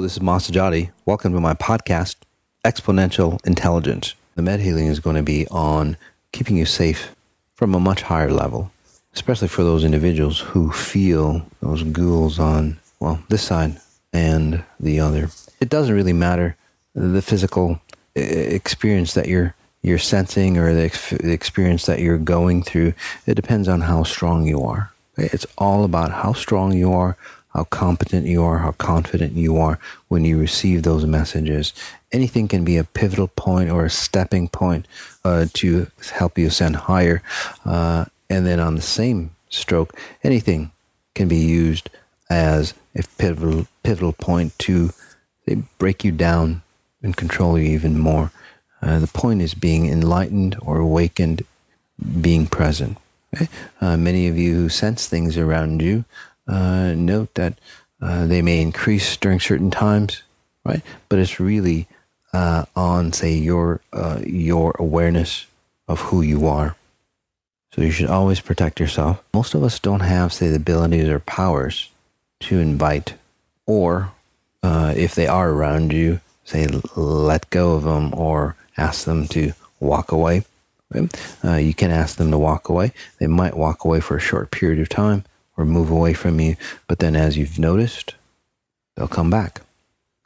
This is Masajati. Welcome to my podcast, Exponential Intelligence. The meta healing is going to be on keeping you safe from a much higher level, especially for those individuals who feel those ghouls on, well, this side and the other. It doesn't really matter the physical uh, experience that you're you're sensing or the, ex- the experience that you're going through. It depends on how strong you are. It's all about how strong you are, how competent you are, how confident you are when you receive those messages. Anything can be a pivotal point or a stepping point uh, to help you ascend higher. Uh, and then on the same stroke, anything can be used as a pivotal, pivotal point to say, break you down and control you even more. Uh, the point is being enlightened or awakened, being present. Okay? Uh, many of you who sense things around you uh, note that uh, they may increase during certain times, right? But it's really uh, on, say, your uh, your awareness of who you are. So you should always protect yourself. Most of us don't have, say, the abilities or powers to invite, or if they are around you, say, let go of them or ask them to walk away. Uh, you can ask them to walk away. They might walk away for a short period of time or move away from you, but then as you've noticed, they'll come back.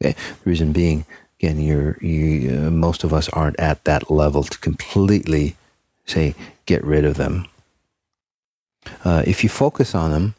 Okay? The reason being, again, you're, you, uh, most of us aren't at that level to completely say get rid of them. Uh, if you focus on them,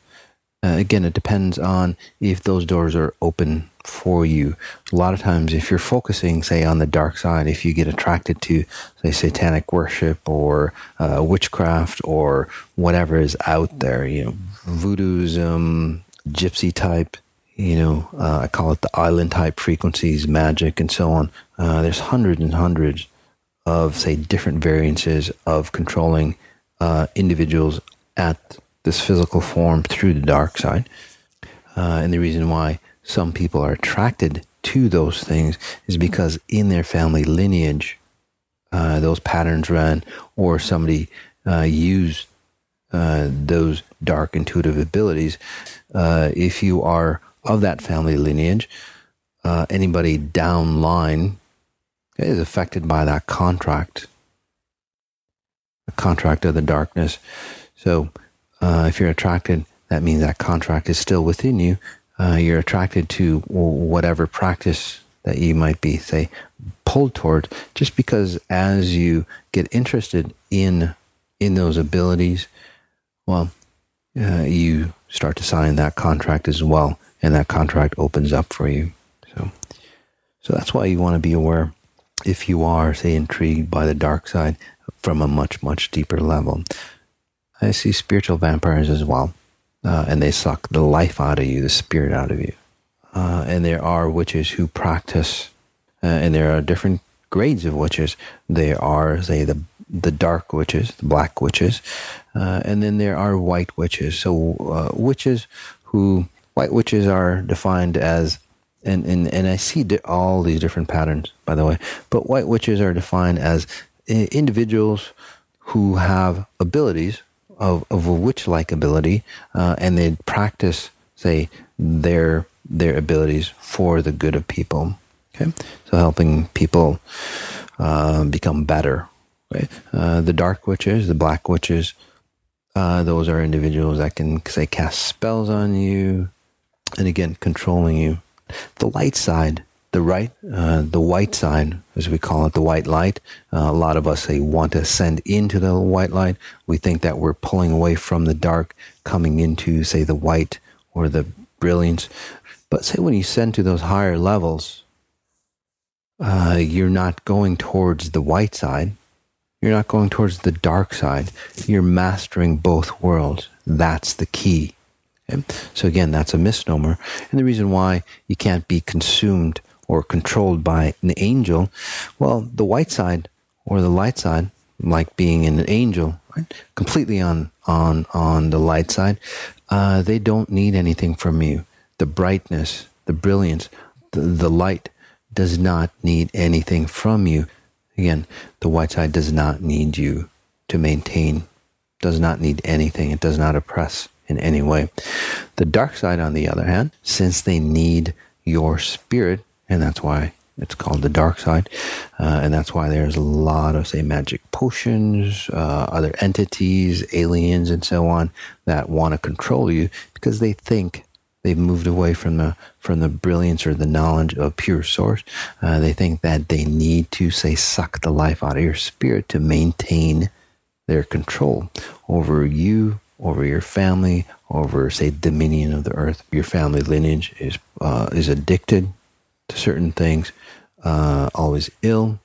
uh, again, it depends on if those doors are open for you. A lot of times, if you're focusing, say, on the dark side, if you get attracted to, say, satanic worship or uh, witchcraft or whatever is out there, you know, voodooism, gypsy type, you know, uh, I call it the island type frequencies, magic, and so on. Uh, there's hundreds and hundreds of, say, different variances of controlling uh, individuals at this physical form through the dark side. Uh, and the reason why some people are attracted to those things is because in their family lineage, uh, those patterns ran, or somebody uh, used uh, those dark intuitive abilities. Uh, if you are of that family lineage, uh, anybody down line is affected by that contract, the contract of the darkness. So uh, if you're attracted, that means that contract is still within you. Uh, you're attracted to whatever practice that you might be, say, pulled toward, just because as you get interested in in those abilities, well, uh, you start to sign that contract as well, and that contract opens up for you. So, so that's why you want to be aware if you are, say, intrigued by the dark side from a much, much deeper level. I see spiritual vampires as well, uh, and they suck the life out of you, the spirit out of you. Uh, and there are witches who practice, uh, and there are different grades of witches. There are, say, the the dark witches, the black witches, uh, and then there are white witches. So uh, witches who white witches are defined as and, and, and I see all these different patterns, by the way. But white witches are defined as uh, individuals who have abilities of, of a witch-like ability, uh, and they practice, say, their their abilities for the good of people. Okay, so helping people uh, become better. Right, uh, the dark witches, the black witches, uh, those are individuals that can say cast spells on you, and again controlling you. The light side the right, uh, the white side, as we call it, the white light. Uh, a lot of us say want to ascend into the white light. We think that we're pulling away from the dark, coming into, say, the white or the brilliance. But say when you ascend to those higher levels, uh, you're not going towards the white side. You're not going towards the dark side. You're mastering both worlds. That's the key. Okay? So again, that's a misnomer. And the reason why you can't be consumed or controlled by an angel, well, the white side or the light side, like being an angel, right? completely on on on the light side, uh, they don't need anything from you. The brightness, the brilliance, the, the light does not need anything from you. Again, the white side does not need you to maintain, does not need anything. It does not oppress in any way. The dark side, on the other hand, since they need your spirit, and that's why it's called the dark side, uh, and that's why there's a lot of say magic potions, uh, other entities, aliens, and so on that want to control you because they think they've moved away from the from the brilliance or the knowledge of pure source. Uh, they think that they need to say suck the life out of your spirit to maintain their control over you, over your family, over say dominion of the earth. Your family lineage is uh, is addicted to certain things uh, always ill,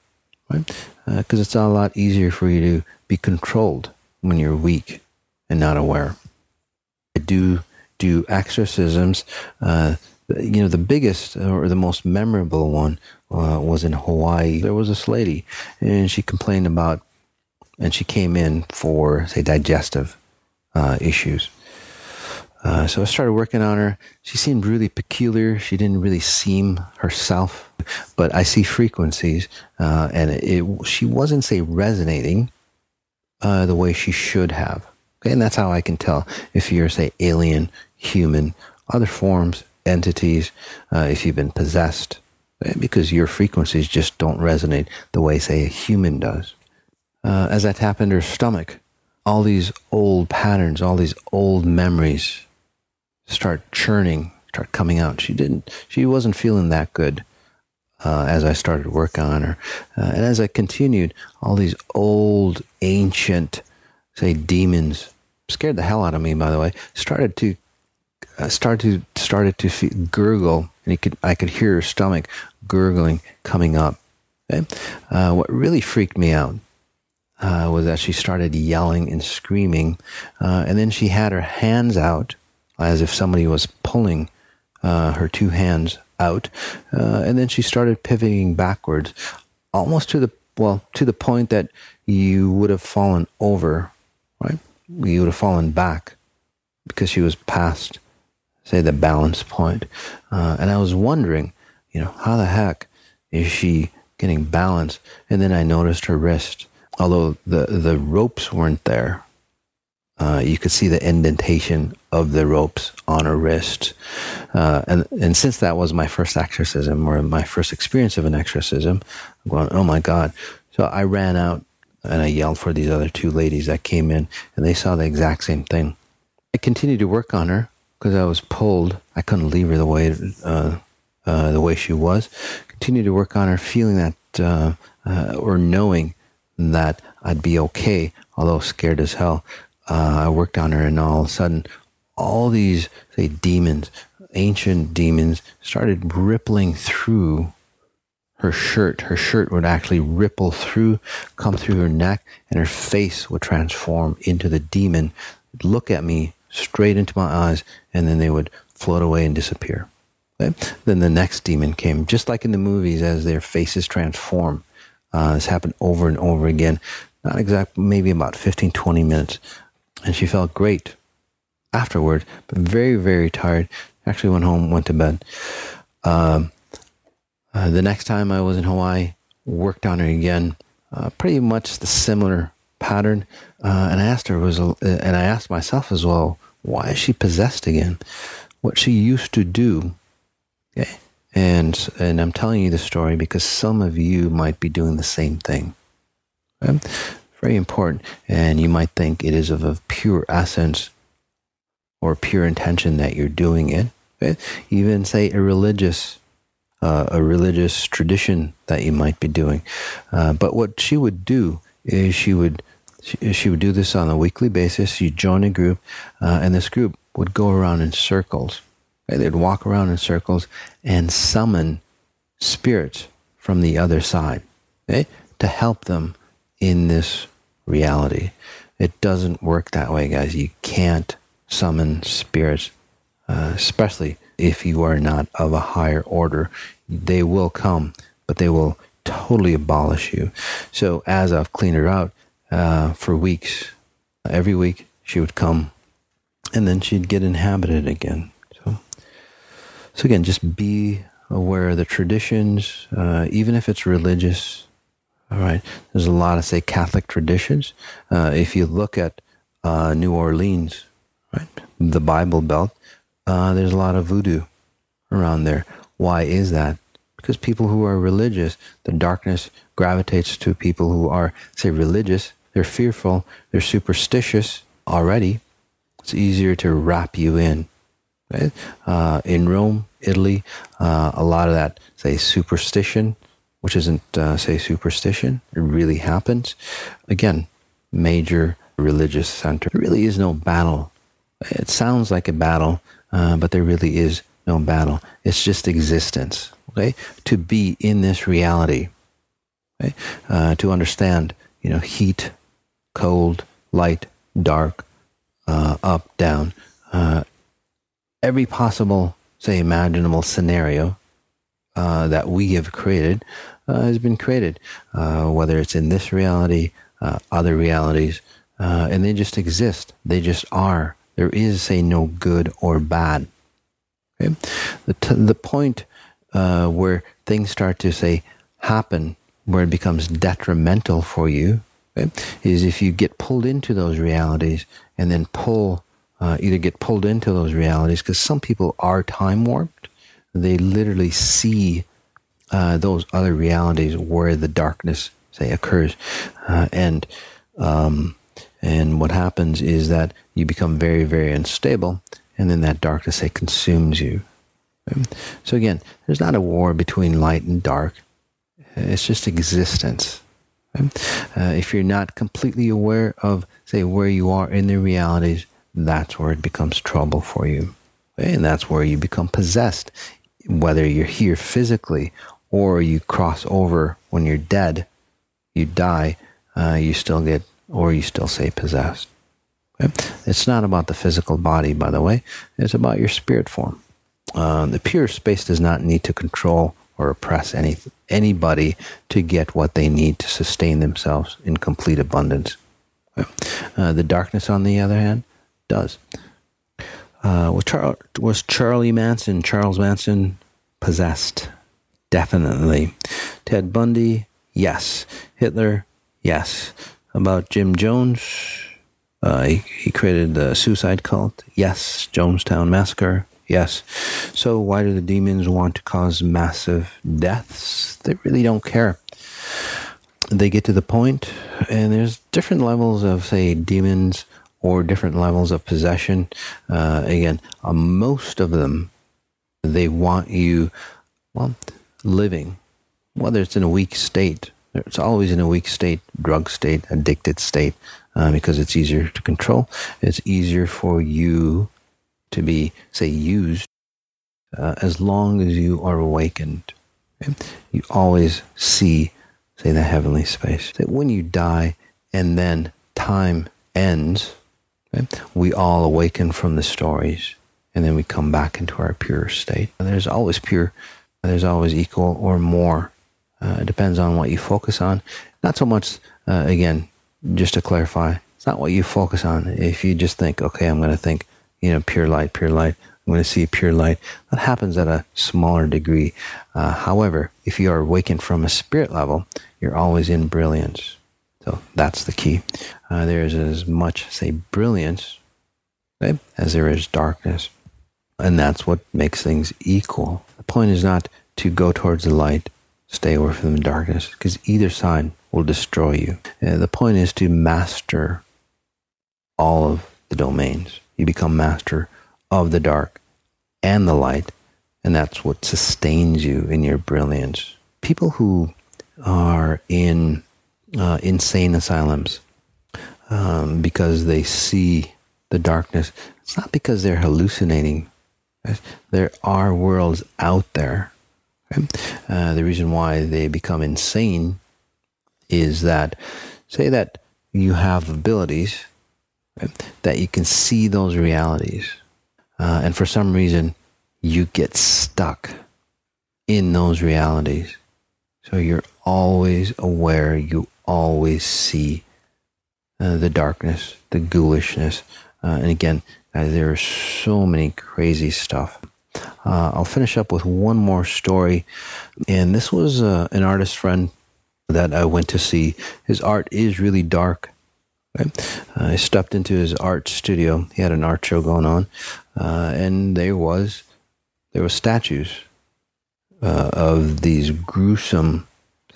right? Because uh, it's a lot easier for you to be controlled when you're weak and not aware. I do do exorcisms. Uh, you know, the biggest or the most memorable one uh, was in Hawaii. There was this lady, and she complained about, and she came in for, say, digestive uh, issues. Uh, so I started working on her. She seemed really peculiar. She didn't really seem herself, but I see frequencies, uh, and it, it, she wasn't say resonating uh, the way she should have. Okay, and that's how I can tell if you're say alien, human, other forms, entities, uh, if you've been possessed, okay? because your frequencies just don't resonate the way say a human does. Uh, as I tap into her stomach, all these old patterns, all these old memories start churning, start coming out. She didn't, she wasn't feeling that good uh, as I started work on her. Uh, and as I continued, all these old, ancient, say, demons, scared the hell out of me, by the way, started to started to started to feel, gurgle, and could I could hear her stomach gurgling coming up. Okay? Uh, what really freaked me out uh, was that she started yelling and screaming, uh, and then she had her hands out as if somebody was pulling uh, her two hands out, uh, and then she started pivoting backwards, almost to the well to the point that you would have fallen over, right? You would have fallen back because she was past, say, the balance point. Uh, and I was wondering, you know, how the heck is she getting balance? And then I noticed her wrist, although the the ropes weren't there uh, you could see the indentation of the ropes on her wrist. Uh, and, and since that was my first exorcism or my first experience of an exorcism, I'm going, oh my God. So I ran out and I yelled for these other two ladies that came in and they saw the exact same thing. I continued to work on her because I was pulled. I couldn't leave her the way, uh, uh the way she was. Continued to work on her, feeling that, uh, uh, or knowing that I'd be okay, although scared as hell uh, I worked on her, and all of a sudden, all these say demons, ancient demons, started rippling through her shirt. Her shirt would actually ripple through, come through her neck, and her face would transform into the demon, look at me straight into my eyes, and then they would float away and disappear. Okay? Then the next demon came, just like in the movies, as their faces transform. Uh, this happened over and over again. Not exact, maybe about 15, 20 minutes and she felt great afterward, but very, very tired. Actually, went home, went to bed. Um, uh, the next time I was in Hawaii, worked on her again, uh, pretty much the similar pattern. Uh, and I asked her was, and I asked myself as well, why is she possessed again? What she used to do. Okay, and and I'm telling you the story because some of you might be doing the same thing. Okay? very important. And you might think it is of a pure essence or pure intention that you're doing it. Even say a religious, uh, a religious tradition that you might be doing. Uh, but what she would do is she would she, she, would do this on a weekly basis. You join a group, uh, and this group would go around in circles. Right? They'd walk around in circles and summon spirits from the other side okay? to help them in this reality. It doesn't work that way, guys. You can't summon spirits, uh, especially if you are not of a higher order. They will come, but they will totally abolish you. So, as I've cleaned her out uh, for weeks, every week she would come, and then she'd get inhabited again. So, so again, just be aware of the traditions, uh, even if it's religious all right. There's a lot of, say, Catholic traditions. Uh, if you look at uh, New Orleans, right, the Bible Belt, uh, there's a lot of voodoo around there. Why is that? Because people who are religious, the darkness gravitates to people who are, say, religious. They're fearful. They're superstitious already. It's easier to wrap you in. Right? Uh, in Rome, Italy, uh, a lot of that, say, superstition, which isn't, uh, say, superstition, it really happens. Again, major religious center. There really is no battle. It sounds like a battle, uh, but there really is no battle. It's just existence. Okay, to be in this reality. Okay, uh, to understand, you know, heat, cold, light, dark, uh, up, down, uh, every possible, say, imaginable scenario uh, that we have created uh, has been created, uh, whether it's in this reality, other realities, and they just exist. They just are. There is, say, no good or bad. Okay? The, t- the point uh, where things start to say happen, where it becomes detrimental for you, okay, is if you get pulled into those realities and then pull, uh, either get pulled into those realities, because some people are time warped. They literally see uh, those other realities where the darkness, say, occurs. Uh, and, um, and what happens is that you become very, very unstable and then that darkness, say, consumes you. So again, there's not a war between light and dark. It's just existence. Uh, if you're not completely aware of, say, where you are in the realities, that's where it becomes trouble for you. And that's where you become possessed. Whether you're here physically or you cross over when you're dead, you die, uh, you still get, or you still say possessed. It's not about the physical body, by the way. It's about your spirit form. Uh, the pure space does not need to control or oppress any anybody to get what they need to sustain themselves in complete abundance. Uh, the darkness, on the other hand, does. Uh, was, Char- was Charlie Manson, Charles Manson, possessed? Definitely. Ted Bundy, yes. Hitler, yes. About Jim Jones, uh, he, he created the suicide cult. Yes. Jonestown Massacre. Yes. So why do the demons want to cause massive deaths? They really don't care. They get to the point, and there's different levels of, say, demons or different levels of possession. Uh, again, uh, most of them, they want you, well, living, whether it's in a weak state. It's always in a weak state, drug state, addicted state uh, because it's easier to control. It's easier for you to be, say, used uh, as long as you are awakened. Okay? You always see, say, the heavenly space. That when you die and then time ends, okay? we all awaken from the stories and then we come back into our pure state. And There's always pure, there's always equal or more. Uh, it depends on what you focus on. Not so much, uh, again, just to clarify, it's not what you focus on. If you just think, okay, I'm going to think, you know, pure light, pure light, I'm going to see pure light, that happens at a smaller degree. Uh, however, if you are awakened from a spirit level, you're always in brilliance. So that's the key. Uh, there is as much, say, brilliance okay, as there is darkness. And that's what makes things equal. The point is not to go towards the light, stay away from the darkness, because either side will destroy you. Uh, the point is to master all of the domains. You become master of the dark and the light, and that's what sustains you in your brilliance. People who are in uh, insane asylums um, because they see the darkness, it's not because they're hallucinating. There are worlds out there. Uh, the reason why they become insane is that, say that you have abilities, that you can see those realities, uh, and for some reason you get stuck in those realities. So you're always aware, you always see uh, the darkness, the ghoulishness. Uh, and again, uh, there's so many crazy stuff. Uh, I'll finish up with one more story. And this was uh, an artist friend that I went to see. His art is really dark. Right? Uh, I stepped into his art studio. He had an art show going on, uh, and there was there were statues uh, of these gruesome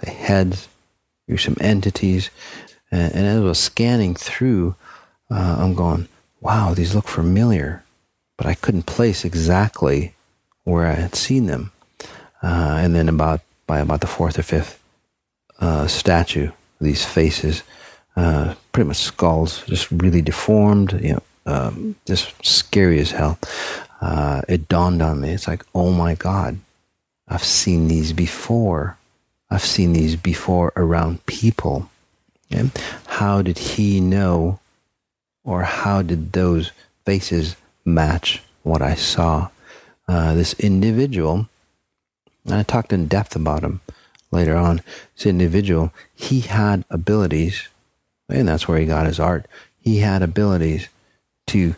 heads, gruesome entities. And, and as I was scanning through, uh, I'm going, wow, these look familiar, but I couldn't place exactly where I had seen them. Uh, and then about by about the fourth or fifth statue, these faces, uh, pretty much skulls, just really deformed, you know, um, just scary as hell. Uh, it dawned on me. It's like, oh my God, I've seen these before. I've seen these before around people. Okay? How did he know, or how did those faces match what I saw? Uh, this individual, and I talked in depth about him later on. This individual, he had abilities, and that's where he got his art. He had abilities to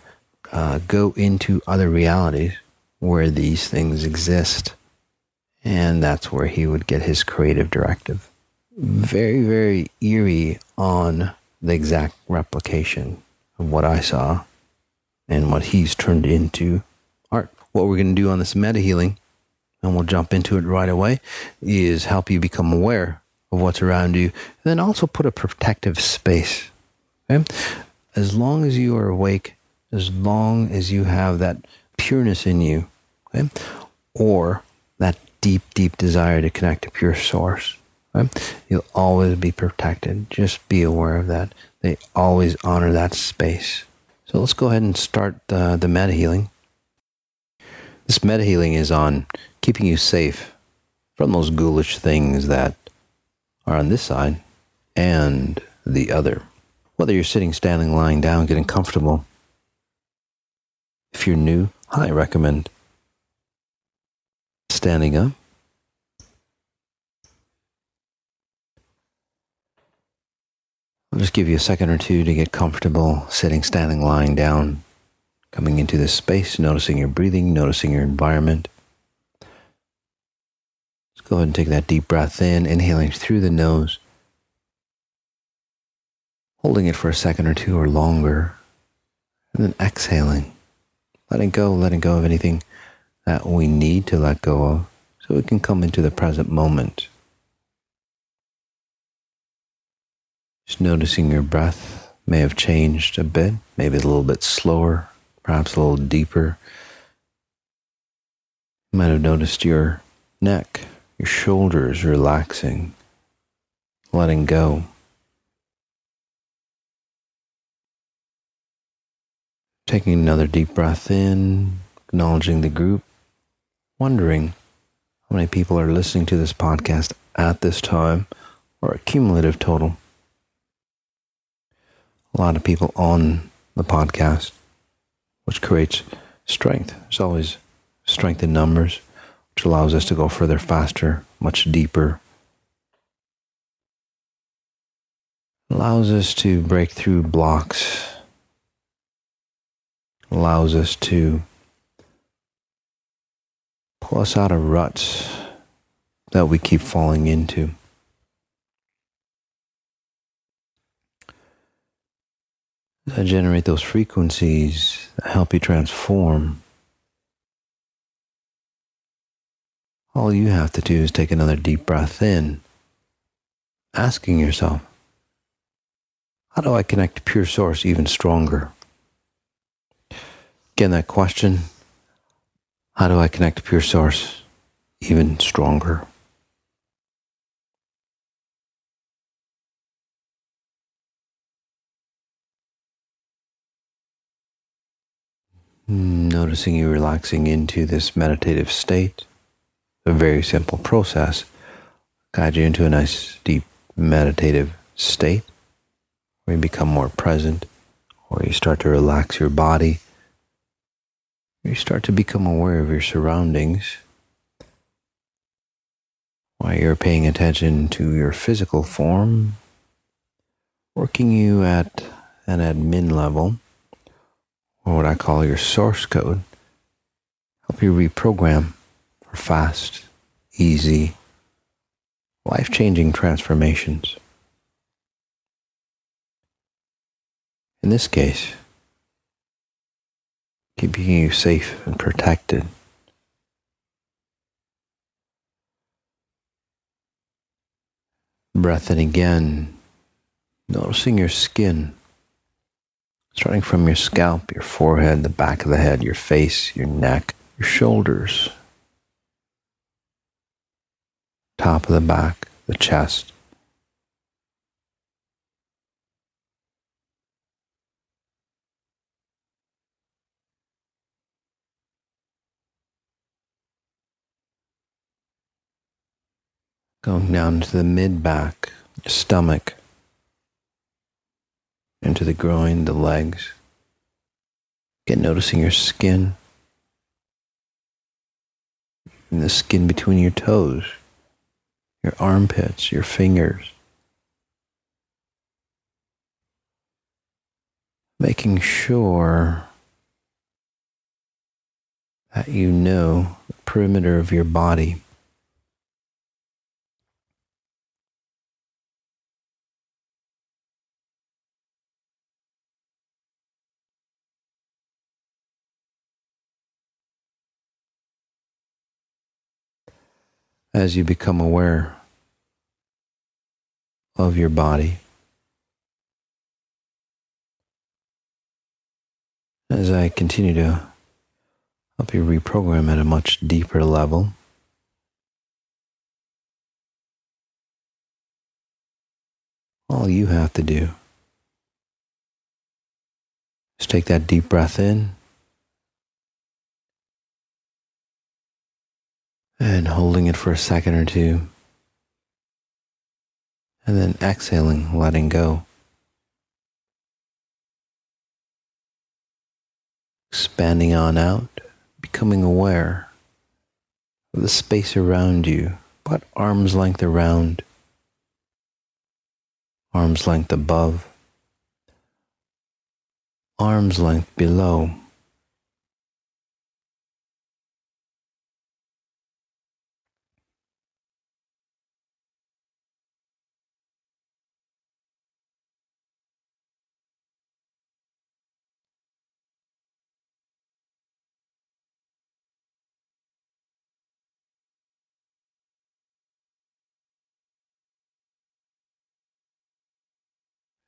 uh, go into other realities where these things exist. And that's where he would get his creative directive. Very, very eerie on the exact replication of what I saw and what he's turned into art. What we're going to do on this meta healing, and we'll jump into it right away, is help you become aware of what's around you, and then also put a protective space. Okay? As long as you are awake as long as you have that pureness in you, okay? or that deep, deep desire to connect to pure source. Okay? You'll always be protected. Just be aware of that. They always honor that space. So let's go ahead and start the, the meta healing. This meta healing is on keeping you safe from those ghoulish things that are on this side and the other. Whether you're sitting, standing, lying down, getting comfortable, if you're new, I recommend standing up. I'll just give you a second or two to get comfortable sitting, standing, lying down, coming into this space, noticing your breathing, noticing your environment. Go ahead and take that deep breath in, inhaling through the nose, holding it for a second or two or longer, and then exhaling letting go, letting go of anything that we need to let go of so we can come into the present moment. Just noticing your breath may have changed a bit, maybe a little bit slower, perhaps a little deeper. You might have noticed your neck, your shoulders relaxing, letting go. Taking another deep breath in, acknowledging the group, wondering how many people are listening to this podcast at this time or a cumulative total. A lot of people on the podcast, which creates strength. There's always strength in numbers, which allows us to go further, faster, much deeper. Allows us to break through blocks allows us to pull us out of ruts that we keep falling into. That generate those frequencies that help you transform. All you have to do is take another deep breath in, asking yourself, how do I connect to pure source even stronger? Again, that question how do I connect to pure source even stronger? Hmm, noticing you relaxing into this meditative state, a very simple process, guide you into a nice, deep meditative state where you become more present, or you start to relax your body you start to become aware of your surroundings. While you're paying attention to your physical form, working you at an admin level, or what I call your source code, help you reprogram fast, easy, life changing transformations. In this case, keeping you safe and protected. Breath in again, noticing your skin, starting from your scalp, your forehead, the back of the head, your face, your neck, your shoulders, top of the back, the chest. Going down to the mid back, stomach, into the groin, the legs. Get noticing your skin and the skin between your toes, your armpits, your fingers. Making sure that you know the perimeter of your body. As you become aware of your body. As I continue to help you reprogram at a much deeper level. All you have to do is take that deep breath in and holding it for a second or two, and then exhaling, letting go. Expanding on out, becoming aware of the space around you, about arm's length around, arm's length above, arm's length below.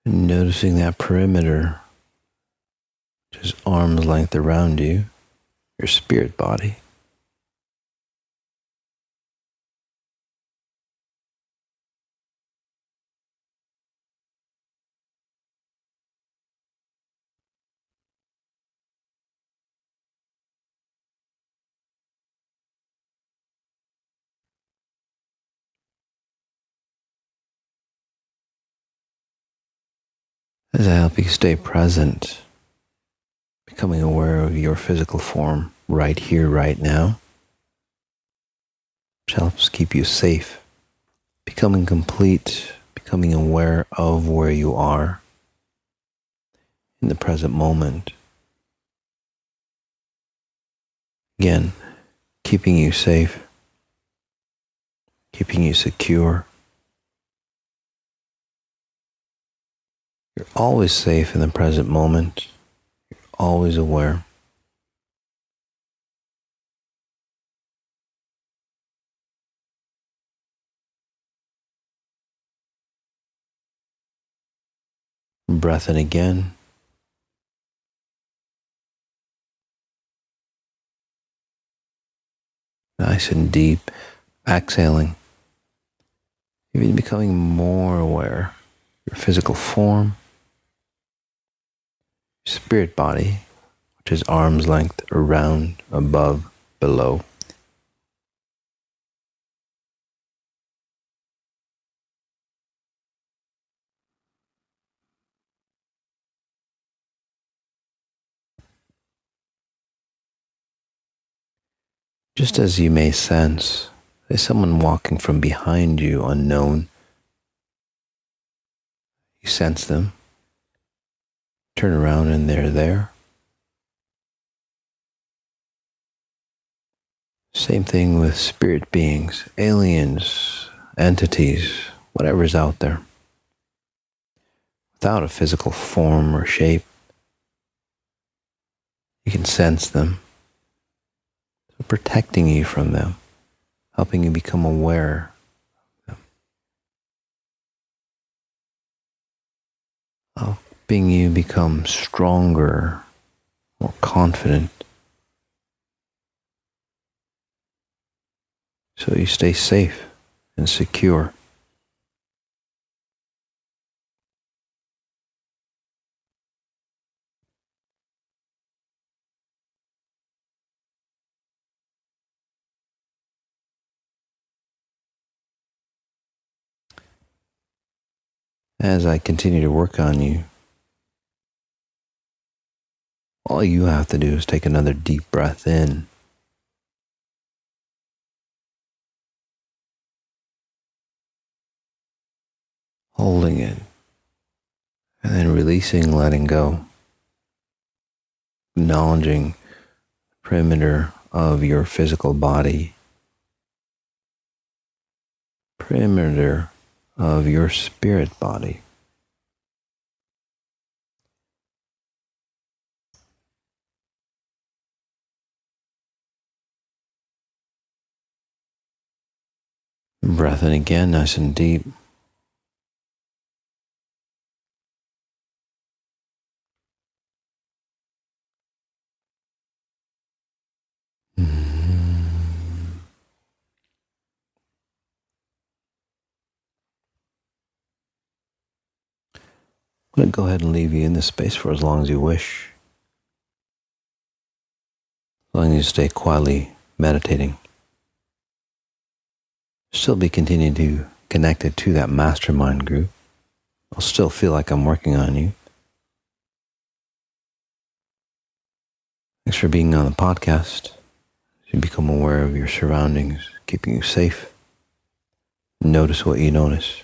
Noticing that perimeter, just arm's length around you, your spirit body. As I help you stay present, becoming aware of your physical form right here, right now, which helps keep you safe, becoming complete, becoming aware of where you are in the present moment. Again, keeping you safe, keeping you secure. You're always safe in the present moment. You're always aware. Breath in again. Nice and deep. Exhaling. Even becoming more aware. Your physical form spirit body, which is arm's length around, above, below. Just as you may sense, there's someone walking from behind you unknown. You sense them. Turn around and they're there. Same thing with spirit beings, aliens, entities, whatever's out there. Without a physical form or shape, you can sense them, so protecting you from them, helping you become aware oh, helping you become stronger, more confident. So you stay safe and secure. As I continue to work on you, all you have to do is take another deep breath in. Holding it and then releasing, letting go, acknowledging the perimeter of your physical body, perimeter of your spirit body. Breath in again, nice and deep. Mm-hmm. I'm going to go ahead and leave you in this space for as long as you wish. As long as you stay quietly meditating. Still be continuing to connected to that mastermind group. I'll still feel like I'm working on you. Thanks for being on the podcast. You become aware of your surroundings, keeping you safe. Notice what you notice.